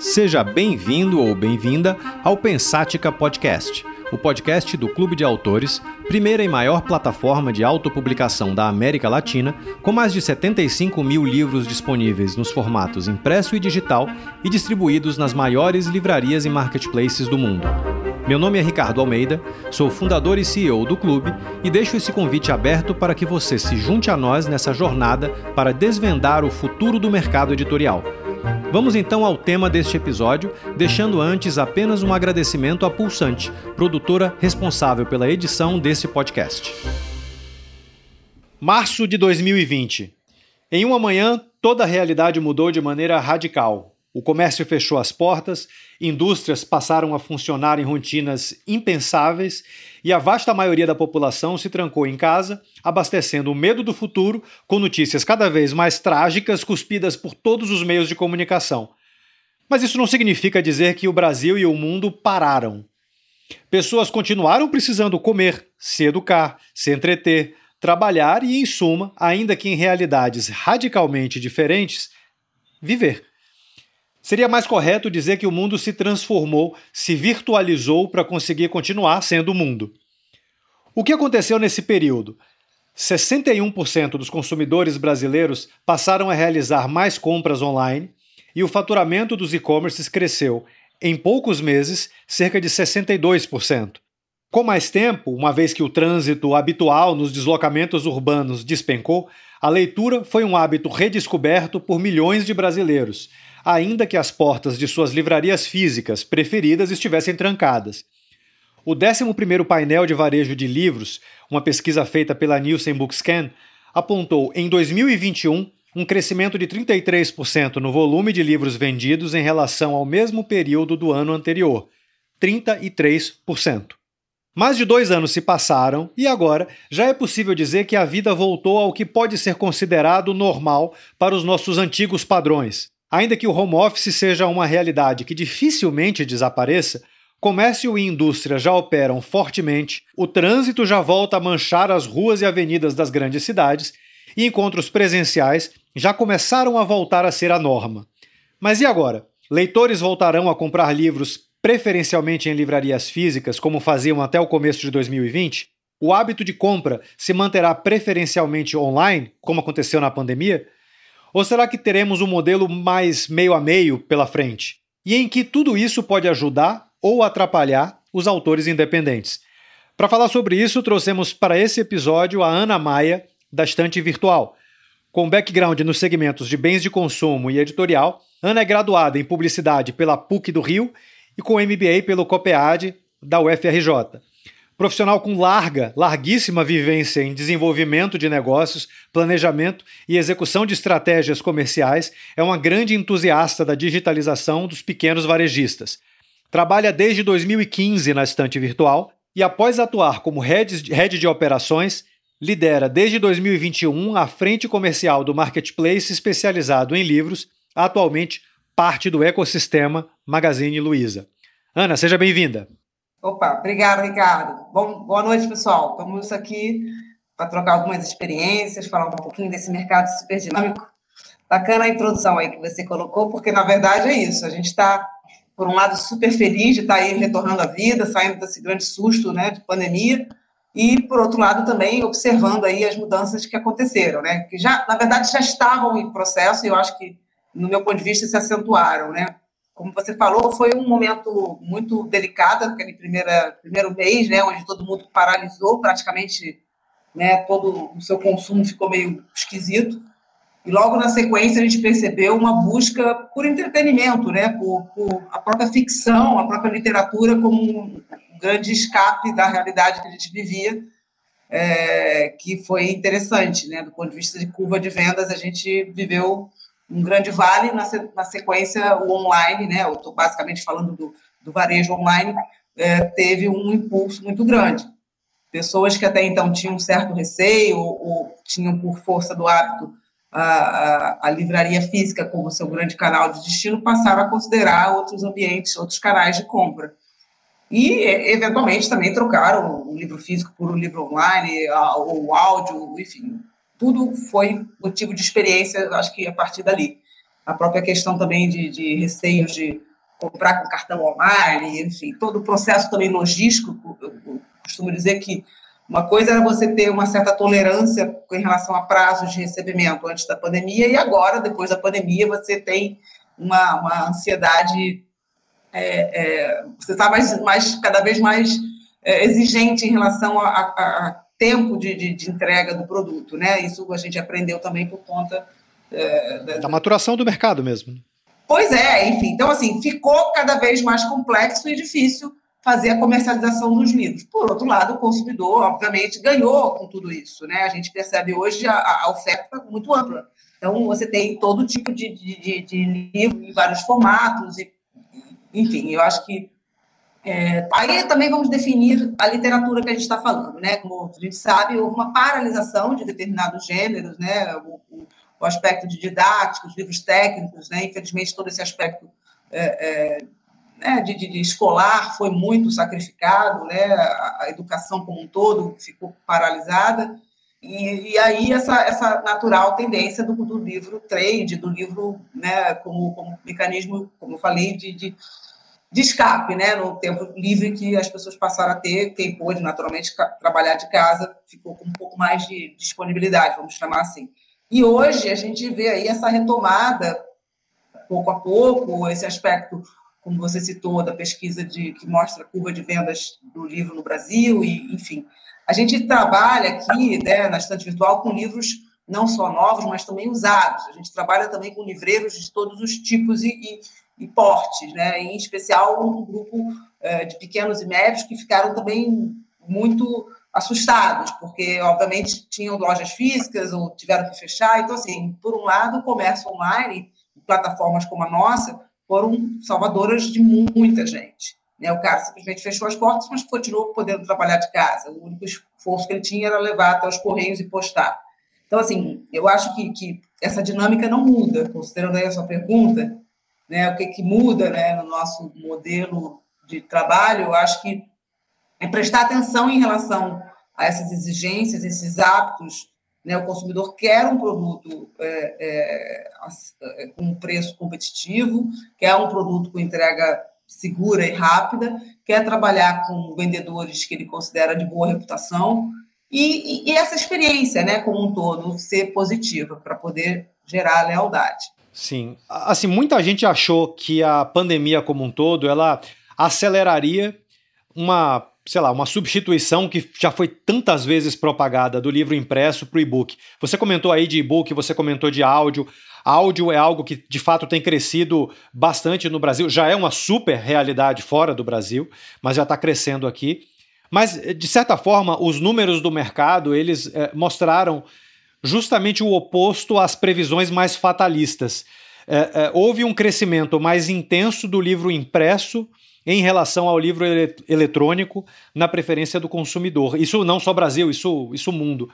Seja bem-vindo ou bem-vinda ao Pensática Podcast, o podcast do Clube de Autores, primeira e maior plataforma de autopublicação da América Latina, com mais de 75 mil livros disponíveis nos formatos impresso e digital e distribuídos nas maiores livrarias e marketplaces do mundo. Meu nome é Ricardo Almeida, sou fundador e CEO do clube e deixo esse convite aberto para que você se junte a nós nessa jornada para desvendar o futuro do mercado editorial. Vamos então ao tema deste episódio, deixando antes apenas um agradecimento à Pulsante, produtora responsável pela edição desse podcast. Março de 2020. Em uma manhã, toda a realidade mudou de maneira radical. O comércio fechou as portas, indústrias passaram a funcionar em rotinas impensáveis e a vasta maioria da população se trancou em casa, abastecendo o medo do futuro com notícias cada vez mais trágicas cuspidas por todos os meios de comunicação. Mas isso não significa dizer que o Brasil e o mundo pararam. Pessoas continuaram precisando comer, se educar, se entreter, trabalhar e, em suma, ainda que em realidades radicalmente diferentes, viver. Seria mais correto dizer que o mundo se transformou, se virtualizou para conseguir continuar sendo o mundo. O que aconteceu nesse período? 61% dos consumidores brasileiros passaram a realizar mais compras online e o faturamento dos e-commerces cresceu, em poucos meses, cerca de 62%. Com mais tempo, uma vez que o trânsito habitual nos deslocamentos urbanos despencou, a leitura foi um hábito redescoberto por milhões de brasileiros ainda que as portas de suas livrarias físicas preferidas estivessem trancadas. O 11º painel de varejo de livros, uma pesquisa feita pela Nielsen Bookscan, apontou em 2021 um crescimento de 33% no volume de livros vendidos em relação ao mesmo período do ano anterior, 33%. Mais de dois anos se passaram e agora já é possível dizer que a vida voltou ao que pode ser considerado normal para os nossos antigos padrões. Ainda que o home office seja uma realidade que dificilmente desapareça, comércio e indústria já operam fortemente, o trânsito já volta a manchar as ruas e avenidas das grandes cidades e encontros presenciais já começaram a voltar a ser a norma. Mas e agora? Leitores voltarão a comprar livros preferencialmente em livrarias físicas, como faziam até o começo de 2020? O hábito de compra se manterá preferencialmente online, como aconteceu na pandemia? Ou será que teremos um modelo mais meio a meio pela frente? E em que tudo isso pode ajudar ou atrapalhar os autores independentes? Para falar sobre isso, trouxemos para esse episódio a Ana Maia, da Estante Virtual. Com background nos segmentos de bens de consumo e editorial, Ana é graduada em publicidade pela PUC do Rio e com MBA pelo COPEAD da UFRJ. Profissional com larga, larguíssima vivência em desenvolvimento de negócios, planejamento e execução de estratégias comerciais, é uma grande entusiasta da digitalização dos pequenos varejistas. Trabalha desde 2015 na estante virtual e, após atuar como head de operações, lidera desde 2021 a frente comercial do marketplace especializado em livros, atualmente parte do ecossistema Magazine Luiza. Ana, seja bem-vinda. Opa, obrigada, Ricardo. Bom, boa noite, pessoal. Estamos aqui para trocar algumas experiências, falar um pouquinho desse mercado super dinâmico. Bacana a introdução aí que você colocou, porque na verdade é isso. A gente está, por um lado, super feliz de estar tá aí retornando à vida, saindo desse grande susto né, de pandemia, e, por outro lado, também observando aí as mudanças que aconteceram, né? Que já, na verdade, já estavam em processo e eu acho que, no meu ponto de vista, se acentuaram, né? Como você falou, foi um momento muito delicado, aquele primeira, primeiro mês, né, onde todo mundo paralisou praticamente, né, todo o seu consumo ficou meio esquisito. E logo na sequência a gente percebeu uma busca por entretenimento, né, por, por a própria ficção, a própria literatura como um grande escape da realidade que a gente vivia, é, que foi interessante, né, do ponto de vista de curva de vendas, a gente viveu um grande vale, na, na sequência o online, né, eu estou basicamente falando do, do varejo online, é, teve um impulso muito grande. Pessoas que até então tinham um certo receio ou, ou tinham por força do hábito a, a, a, livraria física como seu grande canal de destino passaram a considerar outros ambientes, outros canais de compra. E, eventualmente, também trocaram o livro físico por um livro online, ou o áudio, enfim, tudo foi motivo de experiência, acho que a partir dali. A própria questão também de, de receios de comprar com cartão online, enfim, todo o processo também logístico. Eu costumo dizer que uma coisa era você ter uma certa tolerância em relação a prazos de recebimento antes da pandemia, e agora, depois da pandemia, você tem uma, uma ansiedade, é, é, você está mais, mais, cada vez mais é, exigente em relação a, a, a tempo de, de, de, entrega do produto, né? Isso a gente aprendeu também por conta é, da, da maturação do mercado mesmo. Pois é, enfim. Então, assim, ficou cada vez mais complexo e difícil fazer a comercialização dos livros. Por outro lado, o consumidor, obviamente, ganhou com tudo isso. Né? A gente percebe hoje a, a oferta muito ampla. Então, você tem todo tipo de, de, de livro em vários formatos. E, enfim, eu acho que. É, aí também vamos definir a literatura que a gente está falando. Né? Como a gente sabe, houve uma paralisação de determinados gêneros, né? o, o, o aspecto de didático, os livros técnicos, né? infelizmente, todo esse aspecto. É, é, né, de, de, escolar foi muito sacrificado, né, a, a, educação como um todo ficou paralisada, e, e aí essa, essa natural tendência do, do livro trade, do livro né, como, como mecanismo, como eu falei, de, de, de escape, né, no tempo livre que as pessoas passaram a ter, quem pôde naturalmente trabalhar de casa ficou com um pouco mais de disponibilidade, vamos chamar assim. E hoje a gente vê aí essa retomada, pouco a pouco, esse aspecto como você citou, da pesquisa de, que mostra a curva de vendas do livro no Brasil, e enfim. A gente trabalha aqui, né, na estante virtual, com livros não só novos, mas também usados. A gente trabalha também com livreiros de todos os tipos e, e, e portes, né? em especial um grupo é, de pequenos e médios que ficaram também muito assustados, porque, obviamente, tinham lojas físicas ou tiveram que fechar. Então, assim, por um lado, o comércio online, plataformas como a nossa, foram salvadoras de muita gente. Né? O cara simplesmente fechou as portas, mas continuou podendo trabalhar de casa. O único esforço que ele tinha era levar até os correios e postar. Então, assim, eu acho que, que essa dinâmica não muda, considerando aí a sua pergunta, né, o que, que muda né, no nosso modelo de trabalho, eu acho que é prestar atenção em relação a essas exigências, esses hábitos né? O consumidor quer um produto é, é, é, com preço competitivo, quer um produto com entrega segura e rápida, quer trabalhar com vendedores que ele considera de boa reputação e, e, e essa experiência, né, como um todo, ser positiva para poder gerar lealdade. Sim, assim muita gente achou que a pandemia como um todo ela aceleraria uma sei lá, uma substituição que já foi tantas vezes propagada do livro impresso para o e-book. Você comentou aí de e-book, você comentou de áudio. Áudio é algo que de fato tem crescido bastante no Brasil, já é uma super realidade fora do Brasil, mas já está crescendo aqui. Mas, de certa forma, os números do mercado eles é, mostraram justamente o oposto às previsões mais fatalistas. É, é, houve um crescimento mais intenso do livro impresso em relação ao livro eletrônico na preferência do consumidor. Isso não só Brasil, isso, isso mundo.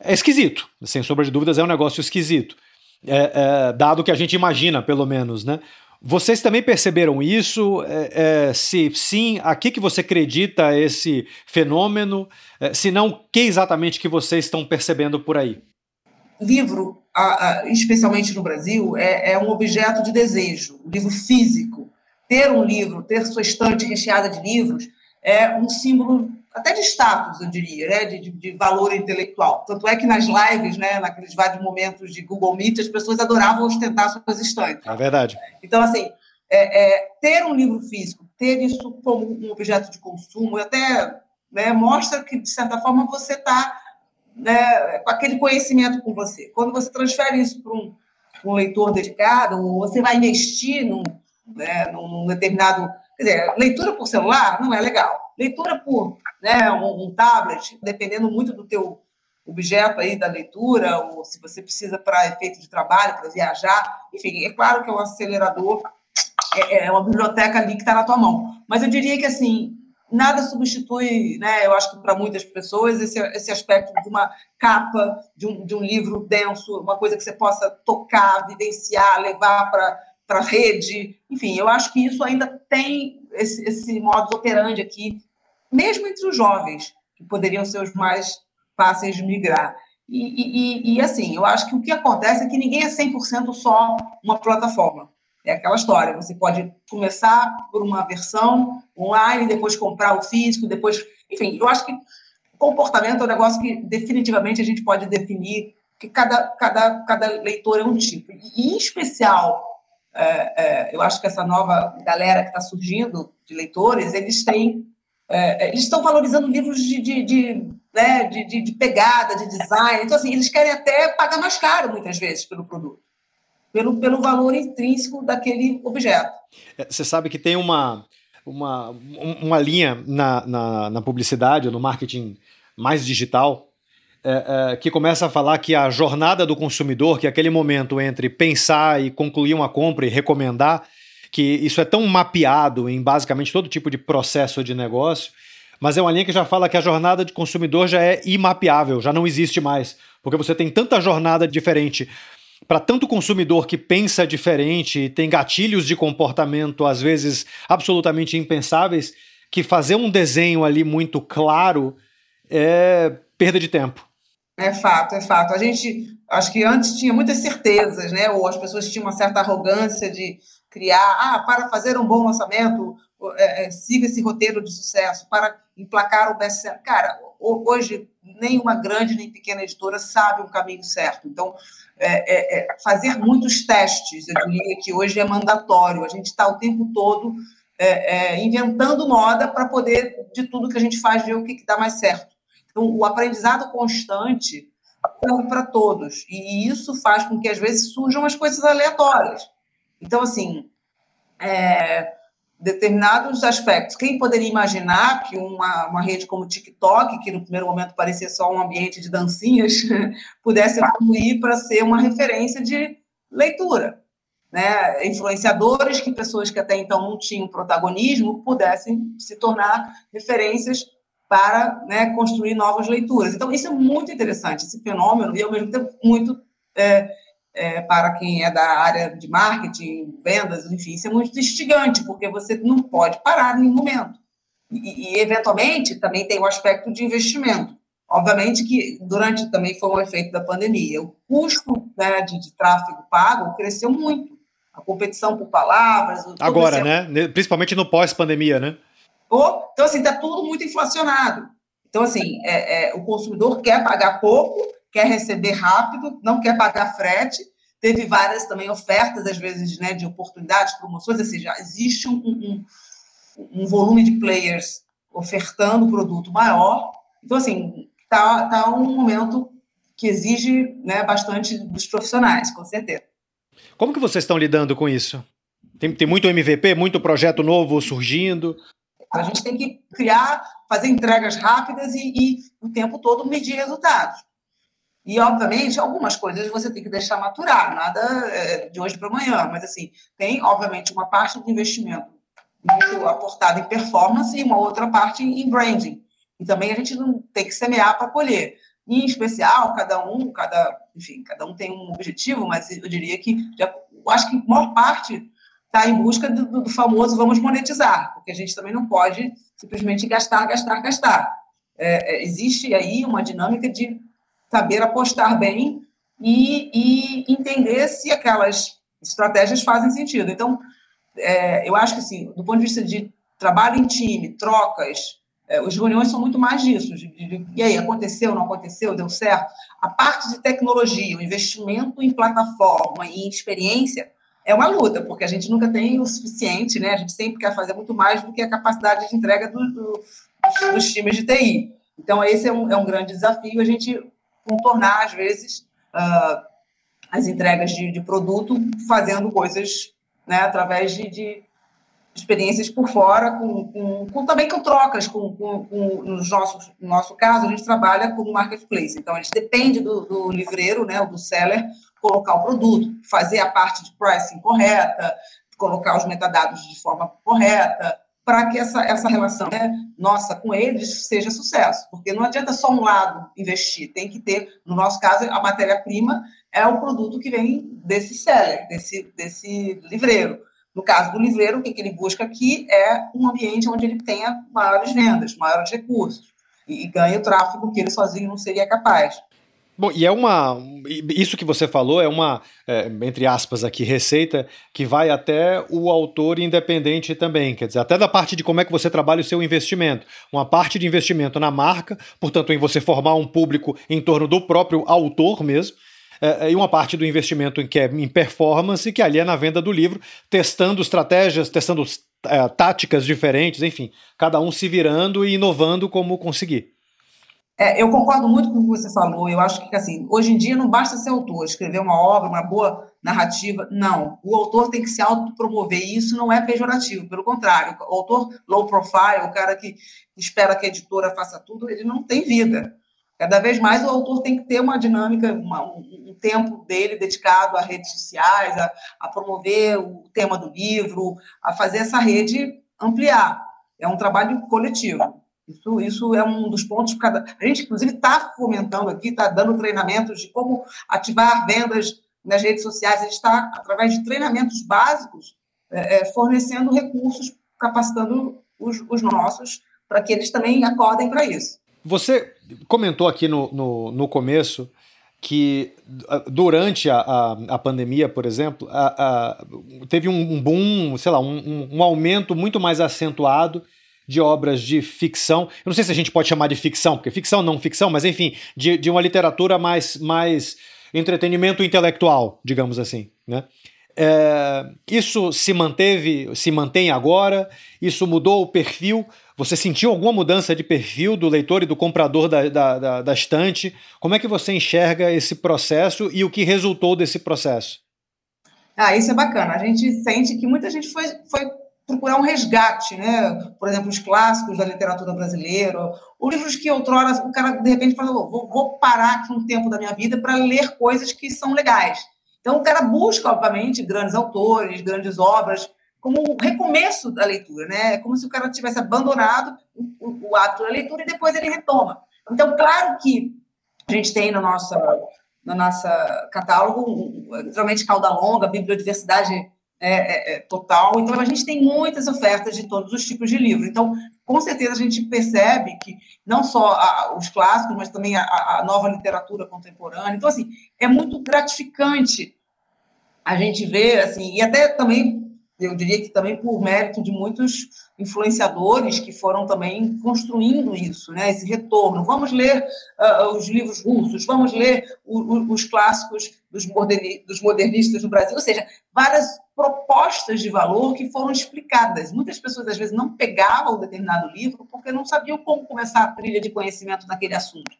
É esquisito, sem sombra de dúvidas, é um negócio esquisito. É, é, dado que a gente imagina, pelo menos, né? Vocês também perceberam isso? É, é se sim, a que, que você acredita esse fenômeno? É, se não, o que exatamente que vocês estão percebendo por aí? Livro, especialmente no Brasil, é, é um objeto de desejo, o livro físico ter um livro, ter sua estante recheada de livros, é um símbolo até de status, eu diria, né? de, de, valor intelectual. Tanto é que nas lives, né, naqueles vários momentos de Google Meet, as pessoas adoravam ostentar suas estantes. É verdade. Então, assim, é, é, ter um livro físico, ter isso como um objeto de consumo, até né, mostra que, de certa forma, você está né, com aquele conhecimento com você. Quando você transfere isso para um, um leitor dedicado, você vai investir num, né, num determinado. Quer dizer, leitura por celular não é legal. Leitura por né, um, um tablet, dependendo muito do teu objeto aí da leitura, ou se você precisa para efeito de trabalho, para viajar, enfim, é claro que é um acelerador, é, é uma biblioteca ali que está na tua mão. Mas eu diria que, assim, nada substitui, né, eu acho que para muitas pessoas, esse, esse aspecto de uma capa, de um, de um livro denso, uma coisa que você possa tocar, vivenciar, levar para a rede. Enfim, eu acho que isso ainda tem esse, esse modus operandi aqui, mesmo entre os jovens, que poderiam ser os mais fáceis de migrar. E, e, e, assim, eu acho que o que acontece é que ninguém é 100% só uma plataforma. É aquela história, você pode começar por uma versão online, depois comprar o físico, depois. Enfim, eu acho que comportamento é um negócio que definitivamente a gente pode definir que cada, cada, cada leitor é um tipo. E, em especial, é, é, eu acho que essa nova galera que está surgindo de leitores, eles têm. É, é, eles estão valorizando livros de, de, de, né, de, de, de pegada, de design. Então, assim, eles querem até pagar mais caro, muitas vezes, pelo produto pelo, pelo valor intrínseco daquele objeto. É, você sabe que tem uma, uma, uma linha na, na, na publicidade, no marketing mais digital, é, é, que começa a falar que a jornada do consumidor, que é aquele momento entre pensar e concluir uma compra e recomendar, que isso é tão mapeado em basicamente todo tipo de processo de negócio, mas é uma linha que já fala que a jornada de consumidor já é imapeável, já não existe mais, porque você tem tanta jornada diferente para tanto consumidor que pensa diferente e tem gatilhos de comportamento às vezes absolutamente impensáveis, que fazer um desenho ali muito claro é perda de tempo. É fato, é fato. A gente, acho que antes tinha muitas certezas, né? Ou as pessoas tinham uma certa arrogância de criar, ah, para fazer um bom lançamento, é, é, siga esse roteiro de sucesso, para emplacar o best-seller. Cara, hoje nenhuma grande nem pequena editora sabe o caminho certo. Então, é, é, é, fazer muitos testes, eu diria que hoje é mandatório. A gente está o tempo todo é, é, inventando moda para poder, de tudo que a gente faz, ver o que, que dá mais certo. Então, o aprendizado constante serve para todos. E isso faz com que, às vezes, surjam as coisas aleatórias. Então, assim, é, determinados aspectos. Quem poderia imaginar que uma, uma rede como o TikTok, que no primeiro momento parecia só um ambiente de dancinhas, pudesse evoluir para ser uma referência de leitura? Né? Influenciadores, que pessoas que até então não tinham protagonismo, pudessem se tornar referências para né, construir novas leituras. Então, isso é muito interessante, esse fenômeno, e ao mesmo tempo muito é, é, para quem é da área de marketing, vendas, enfim, isso é muito instigante, porque você não pode parar em nenhum momento. E, e, eventualmente, também tem o aspecto de investimento. Obviamente que durante também foi um efeito da pandemia. O custo né, de, de tráfego pago cresceu muito. A competição por palavras. Agora, né? Principalmente no pós-pandemia, né? Então, assim, está tudo muito inflacionado. Então, assim, é, é, o consumidor quer pagar pouco quer receber rápido, não quer pagar frete. Teve várias também ofertas, às vezes, né, de oportunidades, promoções, ou seja, existe um, um, um volume de players ofertando produto maior. Então, assim, está tá um momento que exige né, bastante dos profissionais, com certeza. Como que vocês estão lidando com isso? Tem, tem muito MVP, muito projeto novo surgindo? A gente tem que criar, fazer entregas rápidas e, e o tempo todo medir resultados. E, obviamente, algumas coisas você tem que deixar maturar, nada é, de hoje para amanhã, mas, assim, tem, obviamente, uma parte do investimento muito aportada em performance e uma outra parte em branding. E também a gente não tem que semear para colher. Em especial, cada um, cada, enfim, cada um tem um objetivo, mas eu diria que, já, eu acho que a maior parte está em busca do, do, famoso vamos monetizar, porque a gente também não pode simplesmente gastar, gastar, gastar. É, é existe aí uma dinâmica de saber apostar bem e, e entender se aquelas estratégias fazem sentido. Então, é, eu acho que, assim, do ponto de vista de trabalho em time, trocas, é, as reuniões são muito mais disso. De, de, e aí, aconteceu, não aconteceu, deu certo? A parte de tecnologia, o investimento em plataforma e em experiência é uma luta, porque a gente nunca tem o suficiente, né? A gente sempre quer fazer muito mais do que a capacidade de entrega do, do, dos times de TI. Então, esse é um, é um grande desafio. A gente contornar, às vezes, uh, as entregas de, de, produto fazendo coisas né, através de, de experiências por fora, com, com, com, também com trocas. Com, com, com nos nossos, no nosso caso, a gente trabalha como marketplace. Então, a gente depende do, do livreiro, né, do seller, colocar o produto, fazer a parte de pricing correta, colocar os metadados de forma correta, para que essa, essa relação né, nossa com eles seja sucesso. Porque não adianta só um lado investir, tem que ter, no nosso caso, a matéria-prima é o produto que vem desse seller, desse, desse livreiro. No caso do livreiro, o que, ele busca aqui é um ambiente onde ele tenha maiores vendas, maiores recursos, e, e ganhe o tráfego que ele sozinho não seria capaz. Bom, e é uma. Isso que você falou é uma, é, entre aspas, aqui, receita que vai até o autor independente também. Quer dizer, até da parte de como é que você trabalha o seu investimento. Uma parte de investimento na marca, portanto, em você formar um público em torno do próprio autor mesmo. É, e uma parte do investimento em que é em performance, que ali é na venda do livro, testando estratégias, testando é, táticas diferentes, enfim, cada um se virando e inovando como conseguir. É, eu concordo muito com o que você falou. Eu acho que, assim, hoje em dia não basta ser autor, escrever uma obra, uma boa narrativa. Não. O autor tem que se autopromover. E isso não é pejorativo. Pelo contrário, o autor low profile, o cara que espera que a editora faça tudo, ele não tem vida. Cada vez mais o autor tem que ter uma dinâmica, uma, um tempo dele dedicado a redes sociais, a, a promover o tema do livro, a fazer essa rede ampliar. É um trabalho coletivo. Isso, isso é um dos pontos. Cada... A gente, inclusive, está fomentando aqui, está dando treinamentos de como ativar vendas nas redes sociais. A gente está, através de treinamentos básicos, é, é, fornecendo recursos, capacitando os, os nossos, para que eles também acordem para isso. Você comentou aqui no, no, no começo que durante a, a, a, pandemia, por exemplo, a, a, teve um boom, sei lá, um, um, aumento muito mais acentuado de obras de ficção. Eu não sei se a gente pode chamar de ficção, porque ficção não ficção, mas enfim, de, de uma literatura mais, mais entretenimento intelectual, digamos assim. Né? É, isso se manteve, se mantém agora? Isso mudou o perfil? Você sentiu alguma mudança de perfil do leitor e do comprador da, da, da, da estante? Como é que você enxerga esse processo e o que resultou desse processo? Ah, isso é bacana. A gente sente que muita gente foi, foi procurar um resgate, né? Por exemplo, os clássicos da literatura brasileira, ou livros que outrora o cara de repente falou, vou, vou parar aqui um tempo da minha vida para ler coisas que são legais. Então o cara busca, obviamente, grandes autores, grandes obras, como um recomeço da leitura, né? É como se o cara tivesse abandonado o, o, o da leitura e depois ele retoma. Então, claro que a gente tem no nosso, no nosso catálogo, literalmente cauda longa, bibliodiversidade é, é, é, total. Então, a gente tem muitas ofertas de todos os tipos de livro. Então, com certeza, a gente percebe que não só a, os clássicos, mas também a, a, nova literatura contemporânea. Então, assim, é muito gratificante a gente ver, assim, e até também eu diria que também por mérito de muitos influenciadores que foram também construindo isso, né, esse retorno. Vamos ler uh, os livros russos, vamos ler o, o, os clássicos dos, moderni, dos modernistas no Brasil, ou seja, várias propostas de valor que foram explicadas. Muitas pessoas, às vezes, não pegavam um determinado livro porque não sabiam como começar a trilha de conhecimento naquele assunto.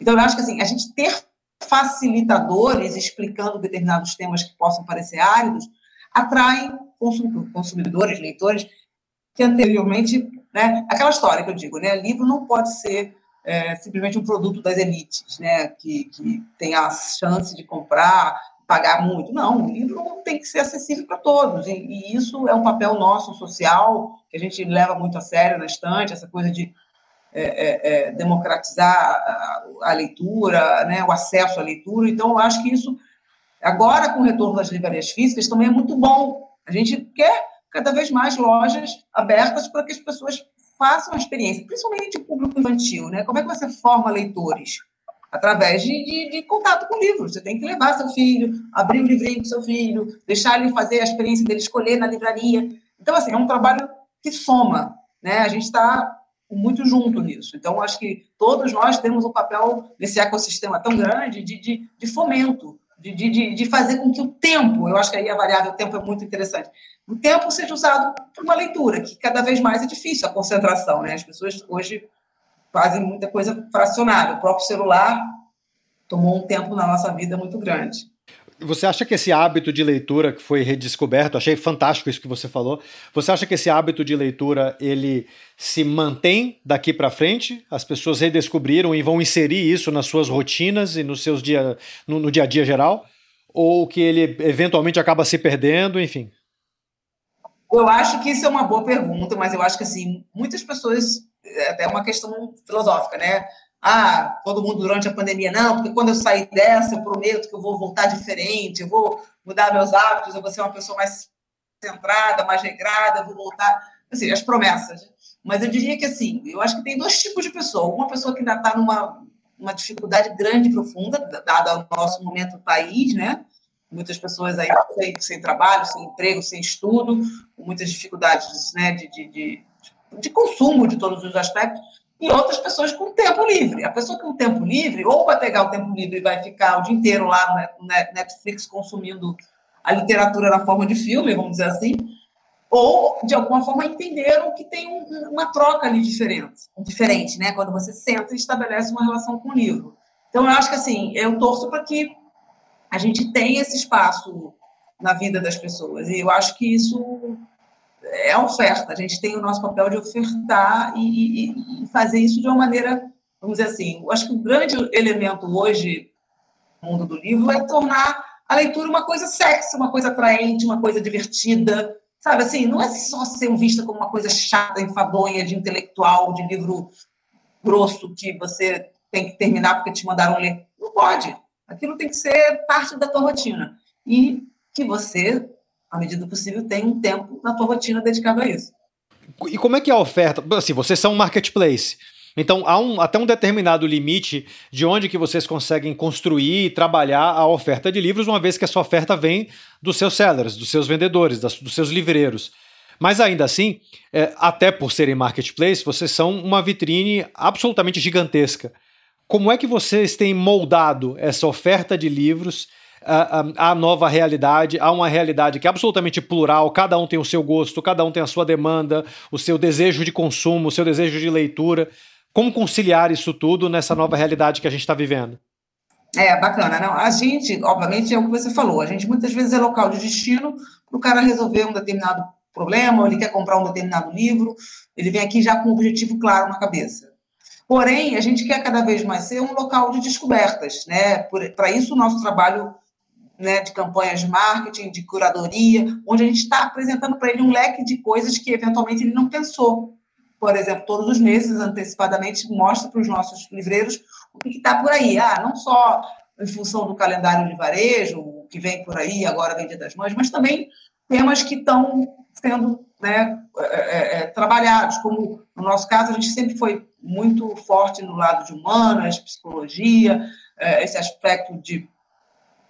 Então, eu acho que assim, a gente ter facilitadores explicando determinados temas que possam parecer áridos atraem consumidores, leitores, que anteriormente, né, aquela história que eu digo, né, livro não pode ser é, simplesmente um produto das elites, né, que, que tem a chance de comprar, pagar muito. Não, o livro tem que ser acessível para todos, e, e, isso é um papel nosso social, que a gente leva muito a sério na estante, essa coisa de é, é, é democratizar a, a, leitura, né, o acesso à leitura. Então, eu acho que isso Agora, com o retorno das livrarias físicas, também é muito bom. A gente quer cada vez mais lojas abertas para que as pessoas façam a experiência, principalmente o público infantil. Né? Como é que você forma leitores? Através de, de, de contato com livros. Você tem que levar seu filho, abrir o um livrinho com seu filho, deixar ele fazer a experiência dele escolher na livraria. Então, assim, é um trabalho que soma. Né? A gente está muito junto nisso. Então, acho que todos nós temos um papel nesse ecossistema tão grande de, de, de fomento de, de, de fazer com que o tempo, eu acho que aí a variável tempo é muito interessante, o tempo seja usado para uma leitura, que cada vez mais é difícil a concentração, né? As pessoas hoje fazem muita coisa fracionada. O próprio celular tomou um tempo na nossa vida muito grande. Você acha que esse hábito de leitura que foi redescoberto, achei fantástico isso que você falou. Você acha que esse hábito de leitura ele se mantém daqui para frente? As pessoas redescobriram e vão inserir isso nas suas rotinas e nos seus dia, no, no dia a dia geral? Ou que ele eventualmente acaba se perdendo, enfim? Eu acho que isso é uma boa pergunta, mas eu acho que assim muitas pessoas é até uma questão filosófica, né? Ah, todo mundo durante a pandemia, não, porque quando eu sair dessa, eu prometo que eu vou voltar diferente, eu vou mudar meus hábitos, eu vou ser uma pessoa mais centrada, mais regrada, vou voltar, assim, as promessas. Mas eu diria que, assim, eu acho que tem dois tipos de pessoa. Uma pessoa que ainda está numa uma dificuldade grande profunda, dado o nosso momento país, né? Muitas pessoas aí sem, sem trabalho, sem emprego, sem estudo, com muitas dificuldades né, de, de, de, de consumo de todos os aspectos, e outras pessoas com tempo livre. A pessoa com tempo livre, ou vai pegar o tempo livre e vai ficar o dia inteiro lá no Netflix consumindo a literatura na forma de filme, vamos dizer assim, ou de alguma forma entenderam que tem um, uma troca ali diferente, diferente, né? Quando você senta e estabelece uma relação com o livro. Então, eu acho que assim, eu torço para que a gente tenha esse espaço na vida das pessoas. E eu acho que isso é oferta. A gente tem o nosso papel de ofertar e, e, e fazer isso de uma maneira, vamos dizer assim. Eu acho que o grande elemento hoje no mundo do livro é tornar a leitura uma coisa sexy, uma coisa atraente, uma coisa divertida, Sabe assim, não é só ser vista como uma coisa chata, enfadonha, de intelectual, de livro grosso que você tem que terminar porque te mandaram ler. Não pode. Aquilo tem que ser parte da tua rotina. E que você, à medida do possível, tenha um tempo na tua rotina dedicado a isso. E como é que é a oferta? Assim, vocês são um marketplace. Então, há um, até um determinado limite de onde que vocês conseguem construir e trabalhar a oferta de livros, uma vez que essa oferta vem dos seus sellers, dos seus vendedores, das, dos seus livreiros. Mas ainda assim, é, até por serem marketplace, vocês são uma vitrine absolutamente gigantesca. Como é que vocês têm moldado essa oferta de livros à, nova realidade, a uma realidade que é absolutamente plural, cada um tem o seu gosto, cada um tem a sua demanda, o seu desejo de consumo, o seu desejo de leitura. Como conciliar isso tudo nessa nova realidade que a gente está vivendo? É, bacana. Não, a gente, obviamente, é o que você falou, a gente muitas vezes é local de destino para o cara resolver um determinado problema, ele quer comprar um determinado livro, ele vem aqui já com um objetivo claro na cabeça. Porém, a gente quer cada vez mais ser um local de descobertas, né? Para isso, o nosso trabalho né, de campanhas de marketing, de curadoria, onde a gente está apresentando para ele um leque de coisas que eventualmente ele não pensou por exemplo, todos os meses, antecipadamente, mostra para os nossos livreiros o que está por aí. Ah, não só em função do calendário de varejo, o que vem por aí, agora vem Dia das Mães, mas também temas que estão sendo né, é, é, é, trabalhados, como no nosso caso, a gente sempre foi muito forte no lado de humanas, psicologia, é, esse aspecto de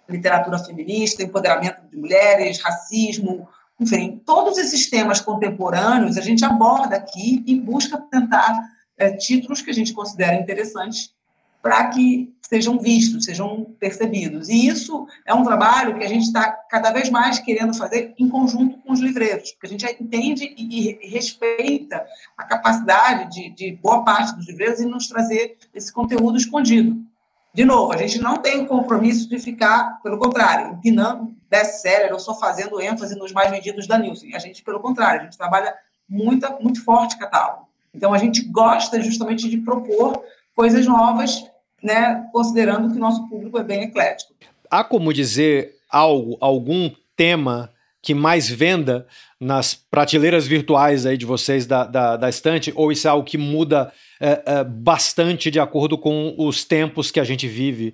literatura feminista, empoderamento de mulheres, racismo, enfim, todos esses temas contemporâneos a gente aborda aqui e busca tentar é, títulos que a gente considera interessantes para que sejam vistos, sejam percebidos. E isso é um trabalho que a gente está cada vez mais querendo fazer em conjunto com os livreiros, porque a gente entende e, e respeita a capacidade de, de boa parte dos livreiros em nos trazer esse conteúdo escondido. De novo, a gente não tem compromisso de ficar, pelo contrário, empinando best-seller ou só fazendo ênfase nos mais vendidos da Nielsen. A gente, pelo contrário, a gente trabalha muito, muito forte catálogo. Então, a gente gosta justamente de propor coisas novas, né, considerando que o nosso público é bem eclético. Há como dizer algo, algum tema que mais venda nas prateleiras virtuais aí de vocês da, da, da estante, ou isso é algo que muda é, é, bastante de acordo com os tempos que a gente vive.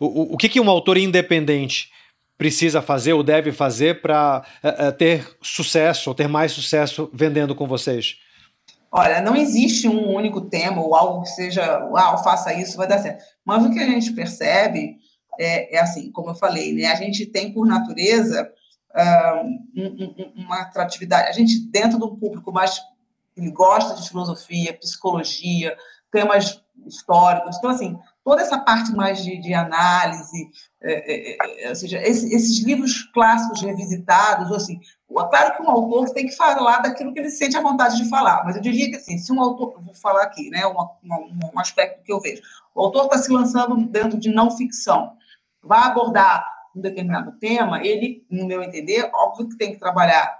O, o, o que, que um autor independente precisa fazer ou deve fazer para é, é, ter sucesso ou ter mais sucesso vendendo com vocês? Olha, não existe um único tema ou algo que seja, uau, faça isso, vai dar certo. Mas o que a gente percebe é, é assim, como eu falei, né? A gente tem por natureza uh, uma atratividade. A gente, dentro do público mais ele gosta de filosofia, psicologia, temas históricos. Então, assim, toda essa parte mais de, de análise, é, é, é, ou seja, esse, esses livros clássicos revisitados, assim, claro que um autor tem que falar daquilo que ele sente a vontade de falar, mas eu diria que, assim, se um autor, vou falar aqui, né, uma, um aspecto que eu vejo, o autor está se lançando dentro de não ficção, vai abordar um determinado tema, ele, no meu entender, óbvio que tem que trabalhar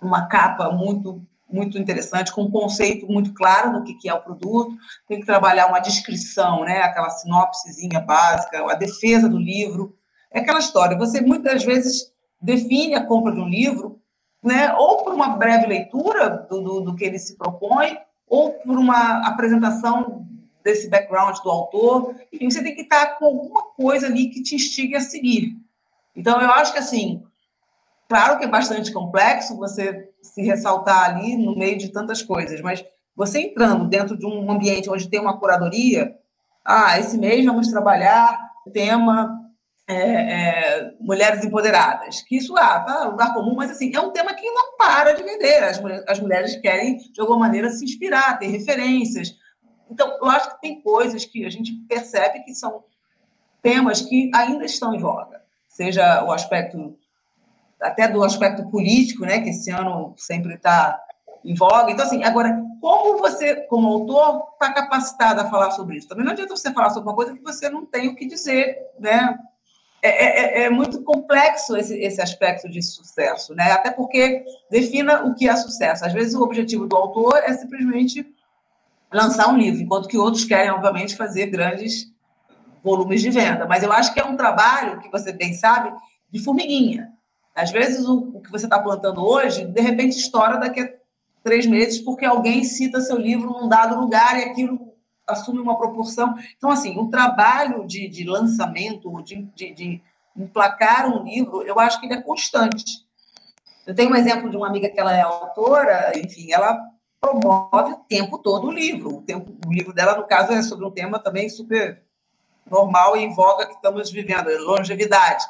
uma capa muito muito interessante, com um conceito muito claro do que, que é o produto, tem que trabalhar uma descrição, né, aquela sinopsezinha básica, a defesa do livro, é aquela história, você muitas vezes define a compra de um livro, né, ou por uma breve leitura do, do, do que ele se propõe, ou por uma apresentação desse background do autor, enfim, você tem que estar com alguma coisa ali que te instigue a seguir. Então, eu acho que, assim, claro que é bastante complexo, você se ressaltar ali no meio de tantas coisas, mas você entrando dentro de um ambiente onde tem uma curadoria, ah, esse mês vamos trabalhar tema é, é, mulheres empoderadas. Que isso, ah, tá lugar comum, mas assim, é um tema que não para de vender. As, as mulheres querem, de alguma maneira, se inspirar, ter referências. Então, eu acho que tem coisas que a gente percebe que são temas que ainda estão em voga. Seja o aspecto, até do aspecto político, né, que esse ano sempre está em voga. Então, assim, agora, como você, como autor, está capacitado a falar sobre isso? Também não adianta você falar sobre uma coisa que você não tem o que dizer, né? É, é, é, é muito complexo esse, esse aspecto de sucesso, né? Até porque defina o que é sucesso. Às vezes o objetivo do autor é simplesmente lançar um livro, enquanto que outros querem, obviamente, fazer grandes volumes de venda. Mas eu acho que é um trabalho, que você bem sabe, de formiguinha. Às vezes o, o que você está plantando hoje, de repente estoura daqui a três meses, porque alguém cita seu livro num dado lugar e aquilo assume uma proporção. Então, assim, o trabalho de, de lançamento, de, de, de emplacar um livro, eu acho que ele é constante. Eu tenho um exemplo de uma amiga que ela é autora, enfim, ela promove o tempo todo o livro. O, tempo, o livro dela, no caso, é sobre um tema também super normal e em voga que estamos vivendo, longevidade.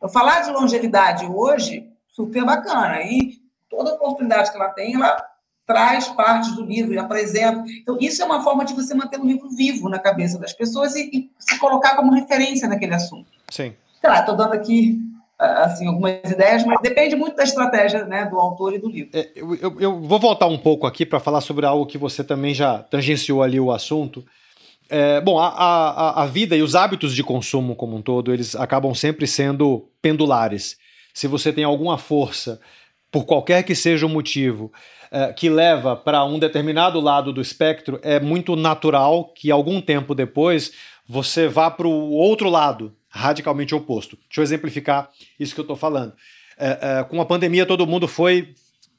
Eu falar de longevidade hoje, super bacana. E toda oportunidade que ela tem, ela traz partes do livro e apresenta. Então, isso é uma forma de você manter o livro vivo na cabeça das pessoas e, e se colocar como referência naquele assunto. Sim. Sei lá, estou dando aqui assim, algumas ideias, mas depende muito da estratégia né, do autor e do livro. É, eu, eu, eu, vou voltar um pouco aqui para falar sobre algo que você também já tangenciou ali o assunto. É, bom, a, a, a vida e os hábitos de consumo como um todo, eles acabam sempre sendo pendulares. Se você tem alguma força, por qualquer que seja o motivo, é, que leva para um determinado lado do espectro, é muito natural que algum tempo depois você vá para o outro lado, radicalmente oposto. Deixa eu exemplificar isso que eu estou falando. É, é, com a pandemia, todo mundo foi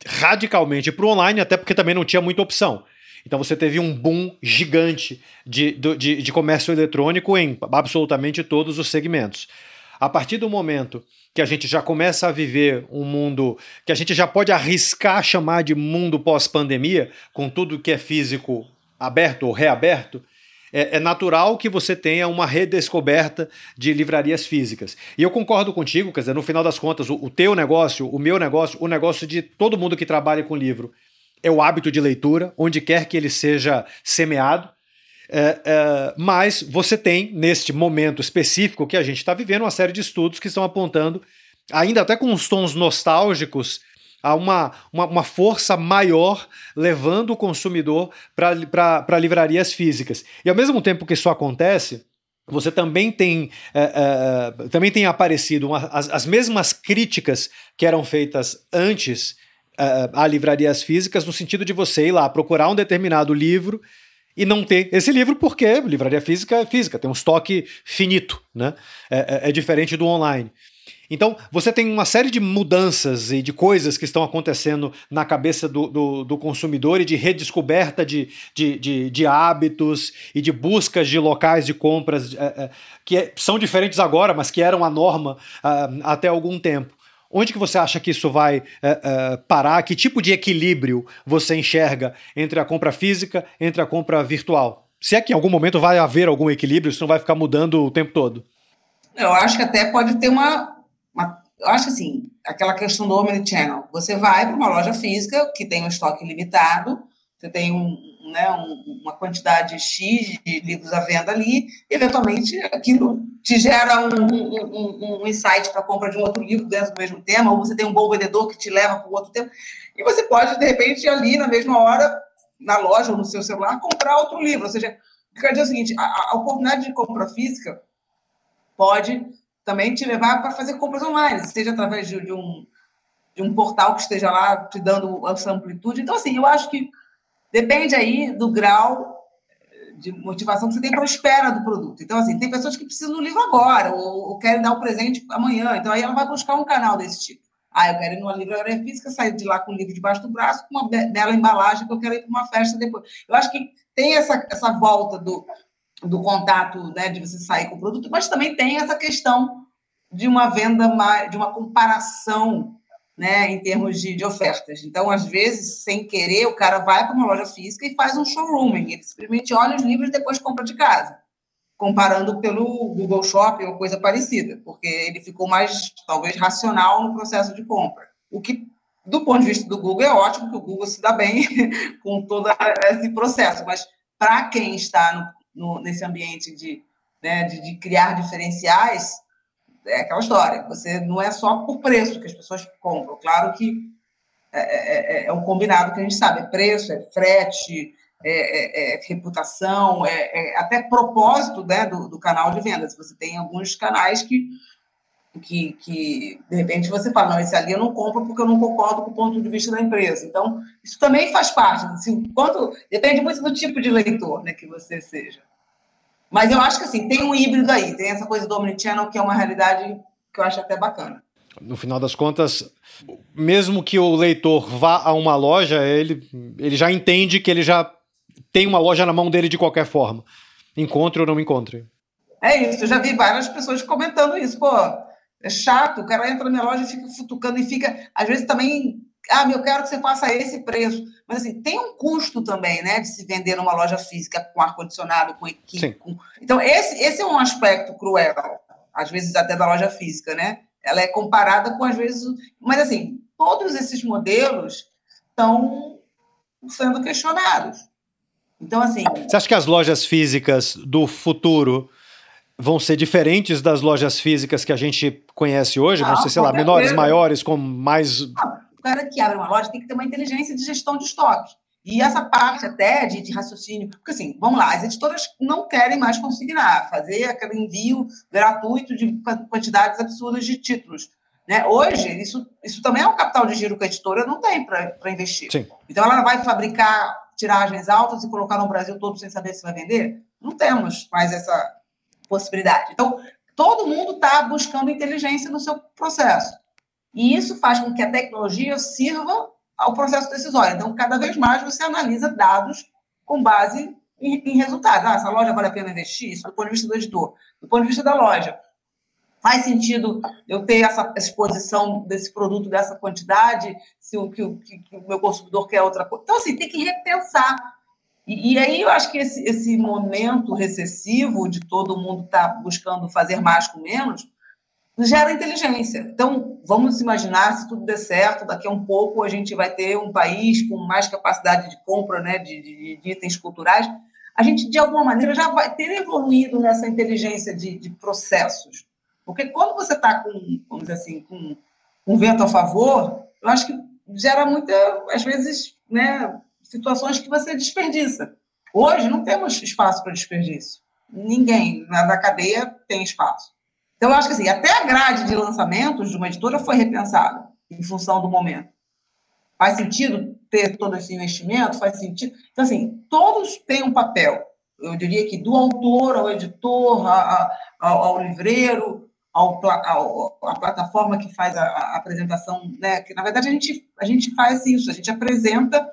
radicalmente para o online, até porque também não tinha muita opção. Então você teve um boom gigante de, de, de comércio eletrônico em absolutamente todos os segmentos. A partir do momento que a gente já começa a viver um mundo que a gente já pode arriscar chamar de mundo pós-pandemia, com tudo que é físico aberto ou reaberto, é, é, natural que você tenha uma redescoberta de livrarias físicas. E eu concordo contigo, quer dizer, no final das contas, o, o teu negócio, o meu negócio, o negócio de todo mundo que trabalha com livro é o hábito de leitura, onde quer que ele seja semeado. É, é, mas você tem, neste momento específico que a gente está vivendo, uma série de estudos que estão apontando, ainda até com uns tons nostálgicos, a uma, uma, uma força maior levando o consumidor para livrarias físicas. E ao mesmo tempo que isso acontece, você também tem, é, é, também tem aparecido uma, as, as mesmas críticas que eram feitas antes é, a livrarias físicas, no sentido de você ir lá procurar um determinado livro e não ter esse livro, porque livraria física é física, tem um estoque finito, né? É, é, é, diferente do online. Então, você tem uma série de mudanças e de coisas que estão acontecendo na cabeça do, do, do consumidor e de redescoberta de, de, de, de, hábitos e de buscas de locais de compras é, é, que é, são diferentes agora, mas que eram a norma ah, até algum tempo. Onde que você acha que isso vai é, parar? Que tipo de equilíbrio você enxerga entre a compra física entre a compra virtual? Se é que em algum momento vai haver algum equilíbrio, isso não vai ficar mudando o tempo todo. Eu acho que até pode ter uma eu acho assim, aquela questão do omnichannel. Você vai para uma loja física que tem um estoque limitado, você tem um, né, um, uma quantidade X de livros à venda ali, e eventualmente aquilo te gera um, um, um insight para a compra de um outro livro dentro do mesmo tema, ou você tem um bom vendedor que te leva para o outro tema, e você pode, de repente, ali na mesma hora, na loja ou no seu celular, comprar outro livro. Ou seja, quer dizer o seguinte: a, a oportunidade de compra física pode também te levar para fazer compras online, seja através de, de um de um portal que esteja lá te dando essa amplitude. Então, assim, eu acho que Depende aí do grau de motivação que você tem para a espera do produto. Então, assim, tem pessoas que precisam do livro agora, ou, ou querem dar o um presente amanhã. Então, aí ela vai buscar um canal desse tipo. Ah, eu quero ir numa livraria física, sair de lá com o livro debaixo do braço, com uma bela embalagem, que eu quero ir para uma festa depois. Eu acho que tem essa, essa volta do, do contato, né, de você sair com o produto, mas também tem essa questão de uma venda, de uma comparação né, em termos de, de, ofertas. Então, às vezes, sem querer, o cara vai para uma loja física e faz um showrooming. Ele simplesmente olha os livros e depois compra de casa. comparando pelo Google Shopping ou coisa parecida, porque ele ficou mais, talvez, racional no processo de compra. O que, do ponto de vista do Google, é ótimo que o Google se dá bem com todo esse processo, mas para quem está no, nesse ambiente de, né, de, de criar diferenciais, é aquela história. Você não é só por preço que as pessoas compram. Claro que é, é, é, é um combinado que a gente sabe, é preço, é frete, é, é, é reputação, é, é, até propósito né, do, do, canal de vendas. Você tem alguns canais que, que, que, de repente, você fala, não, esse ali eu não compro porque eu não concordo com o ponto de vista da empresa. Então, isso também faz parte. Assim, quanto, depende muito do tipo de leitor né, que você seja. Mas eu acho que assim, tem um híbrido aí, tem essa coisa do Omnichannel que é uma realidade que eu acho até bacana no final das contas, mesmo que o leitor vá a uma loja, ele, ele já entende que ele já tem uma loja na mão dele de qualquer forma. Encontre ou não encontre. É isso, eu já vi várias pessoas comentando isso. Pô, é chato, o cara entra na minha loja e fica futucando e fica, às vezes também, ah, eu quero que você faça esse preço. Mas assim, tem um custo também, né, de se vender numa loja física com ar-condicionado, com equipe. Com... Então, esse, esse é um aspecto cruel, às vezes até da loja física, né? ela é comparada com, às vezes. Mas, assim, todos esses modelos estão sendo questionados. Então, assim. Você acha que as lojas físicas do futuro vão ser diferentes das lojas físicas que a gente conhece hoje? Não, vão ser, sei lá, menores, maiores, com mais. Não, o cara que abre uma loja tem que ter uma inteligência de gestão de estoque. E essa parte até de, de, raciocínio, porque assim, vamos lá, as editoras não querem mais consignar, fazer aquele envio gratuito de quantidades absurdas de títulos. Né? Hoje, isso, isso também é um capital de giro que a editora não tem para investir. Sim. Então, ela vai fabricar tiragens altas e colocar no Brasil todo sem saber se vai vender? Não temos mais essa possibilidade. Então, todo mundo está buscando inteligência no seu processo. E isso faz com que a tecnologia sirva ao processo decisório. Então, cada vez mais você analisa dados com base em, em resultados. Ah, essa loja vale a pena investir? Isso do ponto de vista do editor. Do ponto de vista da loja, faz sentido eu ter essa exposição desse produto, dessa quantidade, se o que, que, que o meu consumidor quer outra coisa. Então, assim, tem que repensar. E, e, aí eu acho que esse, esse momento recessivo de todo mundo estar tá buscando fazer mais com menos, gera inteligência. Então, vamos imaginar, se tudo der certo, daqui a um pouco a gente vai ter um país com mais capacidade de compra né, de, de, de itens culturais. A gente, de alguma maneira, já vai ter evoluído nessa inteligência de, de processos. Porque quando você está com, vamos dizer assim, com um vento a favor, eu acho que gera muita, às vezes, né, situações que você desperdiça. Hoje não temos espaço para desperdício. Ninguém na cadeia tem espaço. Então, eu acho que assim, até a grade de lançamentos de uma editora foi repensada em função do momento. Faz sentido ter todo esse investimento? Faz sentido. Então, assim, todos têm um papel. Eu diria que do autor ao editor, ao, ao livreiro, ao, ao, à plataforma que faz a, a, apresentação, né? Que na verdade a gente, a gente faz isso, a gente apresenta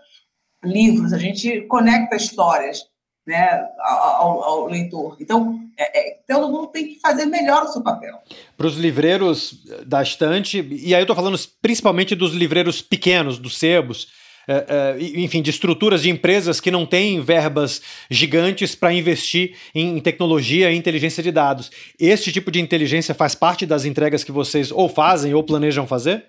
livros, a gente conecta histórias né, ao, ao leitor. Então, é, é, todo mundo tem que fazer melhor o seu papel. Para os livreiros da estante, e aí eu estou falando principalmente dos livreiros pequenos, dos sebos, é, é, enfim, de estruturas de empresas que não têm verbas gigantes para investir em, em tecnologia e inteligência de dados. Este tipo de inteligência faz parte das entregas que vocês ou fazem ou planejam fazer?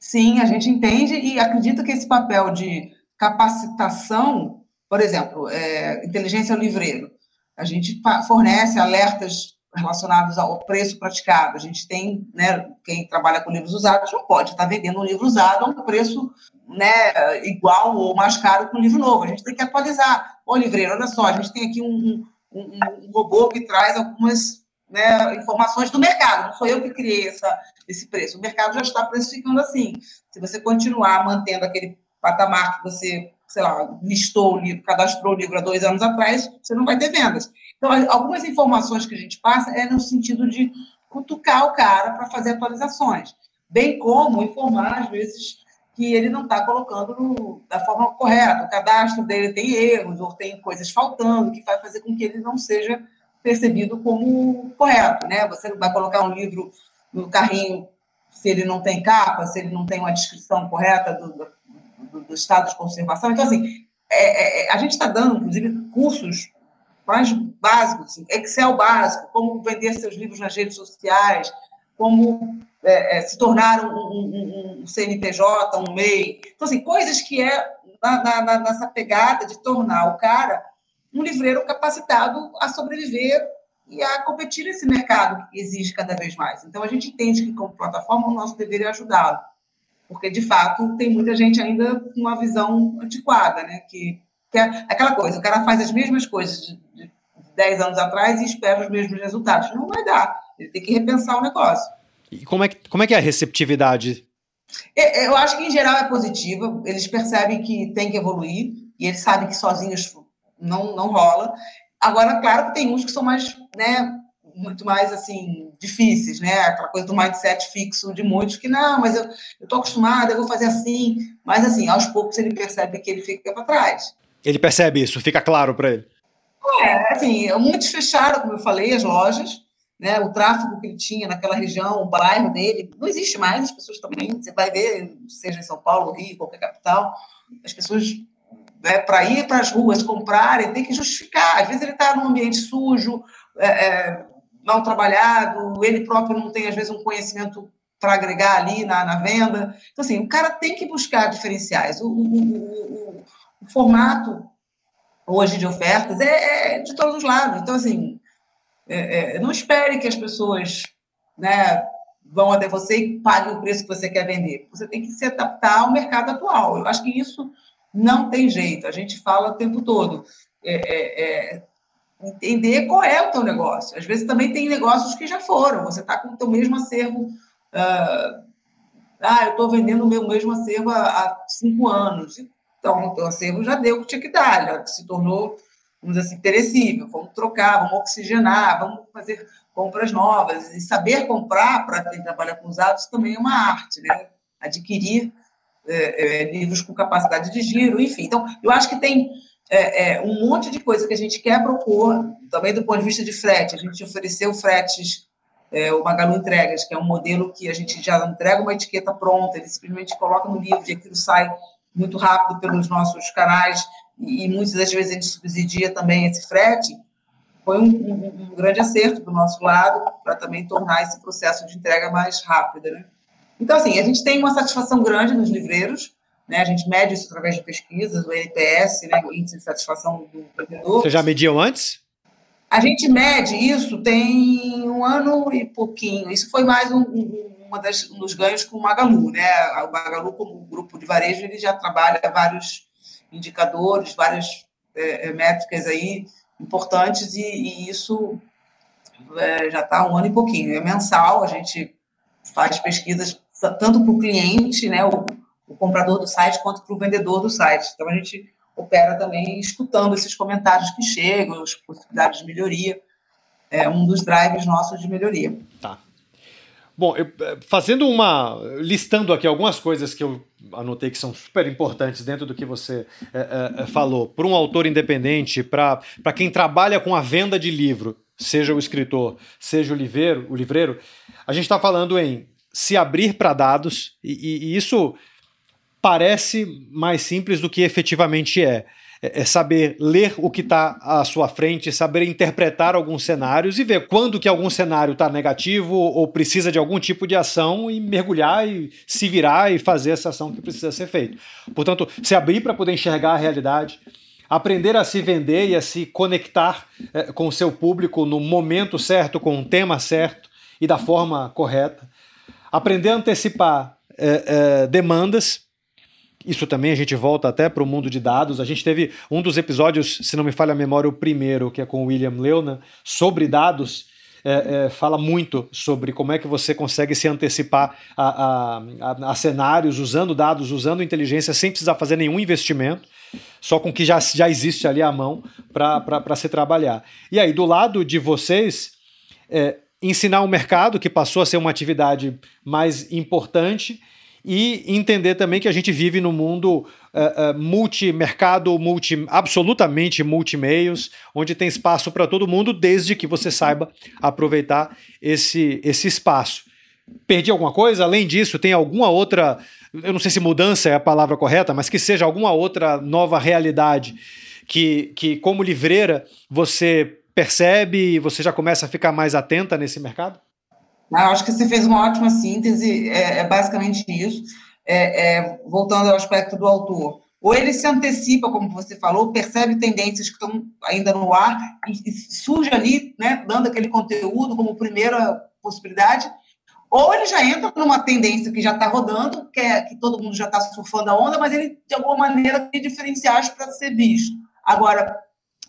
Sim, a gente entende e acredita que esse papel de capacitação por exemplo, é, inteligência livreiro. A gente fornece alertas relacionados ao preço praticado. A gente tem, né, quem trabalha com livros usados não pode estar vendendo um livro usado a um preço né, igual ou mais caro que um livro novo. A gente tem que atualizar. Ô, livreiro, olha só, a gente tem aqui um, um, um robô que traz algumas né, informações do mercado. Não sou eu que criei essa, esse preço. O mercado já está precificando assim. Se você continuar mantendo aquele patamar que você sei lá, listou o livro, cadastrou o livro há dois anos atrás, você não vai ter vendas. Então, algumas informações que a gente passa é no sentido de cutucar o cara para fazer atualizações, bem como informar, às vezes, que ele não está colocando no, da forma correta, o cadastro dele tem erros, ou tem coisas faltando, que vai fazer com que ele não seja percebido como correto, né? Você vai colocar um livro no carrinho se ele não tem capa, se ele não tem uma descrição correta do, do, do estado de conservação. Então, assim, é, é, é a gente está dando, inclusive, cursos mais básicos, assim, Excel básico, como vender seus livros nas redes sociais, como é, é, se tornar um, um, um, CNPJ, um MEI. Então, assim, coisas que é na, na, nessa pegada de tornar o cara um livreiro capacitado a sobreviver e a competir nesse mercado que exige cada vez mais. Então, a gente entende que, como plataforma, o nosso dever é ajudá-lo. Porque, de fato, tem muita gente ainda com uma visão antiquada, né? Que, que é aquela coisa, o cara faz as mesmas coisas de, de 10 anos atrás e espera os mesmos resultados. Não vai dar. Ele tem que repensar o negócio. E como é que, como é, que é a receptividade? É, é, eu acho que, em geral, é positiva. Eles percebem que tem que evoluir e eles sabem que sozinhos não, não rola. Agora, claro que tem uns que são mais, né, muito mais, assim, difíceis, né? Aquela coisa do mindset fixo de muitos que, não, mas eu estou acostumado, eu vou fazer assim. Mas, assim, aos poucos ele percebe que ele fica para trás. Ele percebe isso, fica claro para ele. É, assim, muitos fecharam, como eu falei, as lojas, né, o tráfego que ele tinha naquela região, o bairro dele, não existe mais, as pessoas também, você vai ver, seja em São Paulo, Rio, qualquer capital, as pessoas, né, para ir para as ruas comprarem, tem que justificar. Às vezes ele está num ambiente sujo, é, é, mal trabalhado, ele próprio não tem, às vezes, um conhecimento para agregar ali na, na, venda. Então, assim, o cara tem que buscar diferenciais. O, o, o, o formato hoje de ofertas é, é, de todos os lados. Então, assim, é, é, não espere que as pessoas né, vão até você e paguem o preço que você quer vender. Você tem que se adaptar ao mercado atual. Eu acho que isso não tem jeito. A gente fala o tempo todo. É, é, é entender qual é o teu negócio. Às vezes também tem negócios que já foram. Você está com o teu mesmo acervo. Uh, ah, eu estou vendendo o meu mesmo acervo há, há, cinco anos. Então, o teu acervo já deu o que tinha que dar, já se tornou vamos dizer assim, perecível, vamos trocar, vamos oxigenar, vamos fazer compras novas. E saber comprar, para quem trabalha com usados, também é uma arte, né? Adquirir é, é, livros com capacidade de giro, enfim. Então, eu acho que tem é, é, um monte de coisa que a gente quer propor, também do ponto de vista de frete. A gente ofereceu fretes, é, o Magalu Entregas, que é um modelo que a gente já entrega uma etiqueta pronta, ele simplesmente coloca no livro e aquilo sai muito rápido pelos nossos canais e muitas das vezes a gente subsidia também esse frete, foi um, um, um grande acerto do nosso lado para também tornar esse processo de entrega mais rápido. Né? Então, assim, a gente tem uma satisfação grande nos livreiros, né? a gente mede isso através de pesquisas, o NPS, né? o Índice de Satisfação do Vendedor. Você já mediu antes? A gente mede isso tem um ano e pouquinho. Isso foi mais um, um, uma das, um dos ganhos com o Magalu. Né? O Magalu, como grupo de varejo, ele já trabalha vários indicadores, várias é, é, métricas aí importantes, e, e isso é, já está um ano e pouquinho. É mensal, a gente faz pesquisas tanto para o cliente, né, o, o comprador do site, quanto para o vendedor do site. Então, a gente opera também escutando esses comentários que chegam, as possibilidades de melhoria. É um dos drives nossos de melhoria. Tá. Bom, eu, eh, fazendo uma. listando aqui algumas coisas que eu anotei que são super importantes dentro do que você é, é, falou. Para um autor independente, para quem trabalha com a venda de livro, seja o escritor, seja o livreiro, o livreiro a gente está falando em se abrir para dados, e, e isso parece mais simples do que efetivamente é. É, é saber ler o que está à sua frente, saber interpretar alguns cenários e ver quando que algum cenário está negativo ou precisa de algum tipo de ação e mergulhar e se virar e fazer essa ação que precisa ser feita. Portanto, se abrir para poder enxergar a realidade, aprender a se vender e a se conectar é, com o seu público no momento certo, com o tema certo e da forma correta, aprender a antecipar é, é, demandas isso também a gente volta até para o mundo de dados. A gente teve um dos episódios, se não me falha a memória, o primeiro, que é com o William Leuna, sobre dados. É, é, fala muito sobre como é que você consegue se antecipar a, a, a, cenários usando dados, usando inteligência, sem precisar fazer nenhum investimento, só com que já, já existe ali à mão para se trabalhar. E aí, do lado de vocês, é, ensinar o mercado, que passou a ser uma atividade mais importante, e entender também que a gente vive num mundo uh, uh, multimercado, multi, absolutamente multimeios, onde tem espaço para todo mundo, desde que você saiba aproveitar esse, esse espaço. Perdi alguma coisa? Além disso, tem alguma outra, eu não sei se mudança é a palavra correta, mas que seja alguma outra nova realidade que, que como livreira, você percebe e você já começa a ficar mais atenta nesse mercado? Eu acho que você fez uma ótima síntese, é, é basicamente isso. É, é, voltando ao aspecto do autor, ou ele se antecipa, como você falou, percebe tendências que estão ainda no ar e, e surge ali, né, dando aquele conteúdo como primeira possibilidade, ou ele já entra numa tendência que já está rodando, que, é, que todo mundo já está surfando a onda, mas ele, de alguma maneira, tem diferenciais para ser visto. Agora,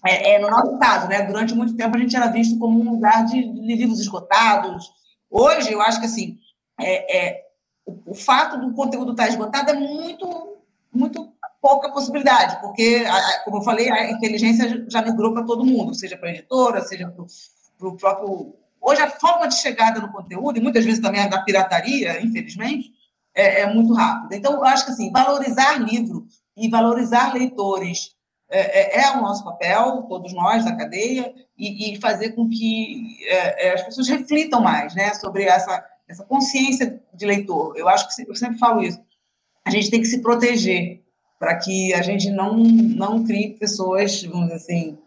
é, é, no nosso caso, né, durante muito tempo a gente era visto como um lugar de, de livros esgotados. Hoje, eu acho que assim, é, é o, o, fato do conteúdo estar tá esgotado é muito, muito pouca possibilidade, porque, como eu falei, a inteligência já migrou para todo mundo, seja para a editora, seja para o próprio. Hoje, a forma de chegada no conteúdo, e muitas vezes também a da pirataria, infelizmente, é, é muito rápida. Então, eu acho que assim, valorizar livro e valorizar leitores é, é, é, o nosso papel, todos nós da cadeia, e, e fazer com que é, é, as pessoas reflitam mais né, sobre essa, essa consciência de leitor. Eu acho que eu sempre falo isso. A gente tem que se proteger para que a gente não, não crie pessoas, vamos dizer assim,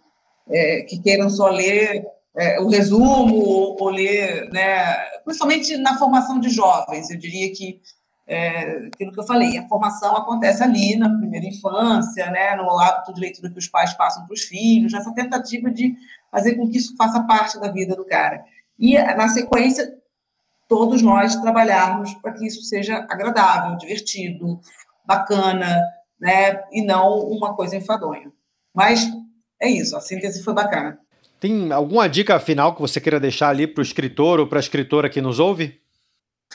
é, que queiram só ler é, o resumo ou, ou, ler, né, principalmente na formação de jovens. Eu diria que é, aquilo que eu falei, a formação acontece ali na primeira infância, né, no hábito de leitura que os pais passam para os filhos, nessa tentativa de fazer com que isso faça parte da vida do cara. E, na sequência, todos nós trabalharmos para que isso seja agradável, divertido, bacana, né? E não uma coisa enfadonha. Mas é isso, a síntese foi bacana. Tem alguma dica final que você queira deixar ali para o escritor ou para a escritora que nos ouve?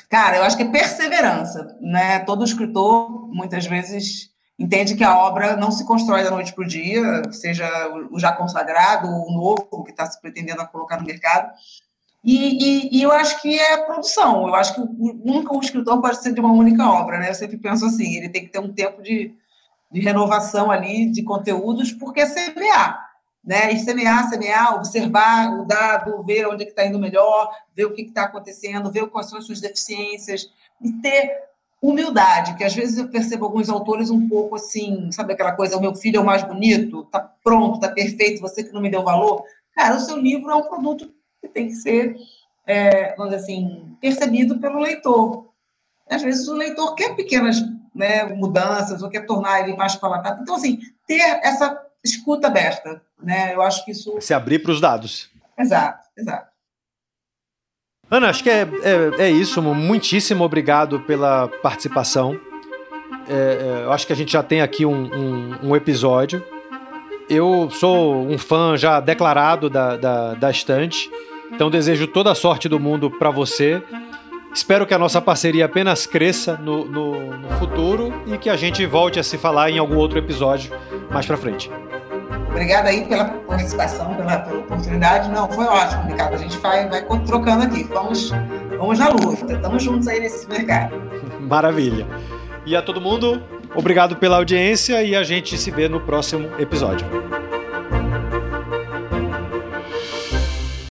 Cara, eu acho que é perseverança, né? Todo escritor, muitas vezes, entende que a obra não se constrói da noite para o dia, seja o já consagrado ou o novo que está se pretendendo colocar no mercado. E, e, e, eu acho que é produção. Eu acho que nunca um escritor pode ser de uma única obra, né? Eu sempre penso assim, ele tem que ter um tempo de, de renovação ali de conteúdos, porque é semear, né? E semear, semear, observar o dado, ver onde é está indo melhor, ver o que está acontecendo, ver quais são as suas deficiências e ter humildade, que às vezes eu percebo alguns autores um pouco assim, sabe aquela coisa, o meu filho é o mais bonito, tá pronto, tá perfeito, você que não me deu valor. Cara, o seu livro é um produto que tem que ser, é, vamos dizer assim, percebido pelo leitor. Às vezes o leitor quer pequenas né, mudanças, ou quer tornar ele mais palatável. Então, assim, ter essa escuta aberta, né? Eu acho que isso... Se abrir para os dados. Exato, exato. Ana, acho que é, é, é isso. Muitíssimo obrigado pela participação. É, é, eu acho que a gente já tem aqui um, um, um, episódio. Eu sou um fã já declarado da, da, da estante, então desejo toda a sorte do mundo para você Espero que a nossa parceria apenas cresça no, no, no, futuro e que a gente volte a se falar em algum outro episódio mais para frente. Obrigada aí pela participação, pela, pela, oportunidade. Não, foi ótimo, Ricardo. A gente vai, vai trocando aqui. Vamos, vamos na luta. Estamos juntos aí nesse mercado. Maravilha. E a todo mundo, obrigado pela audiência e a gente se vê no próximo episódio.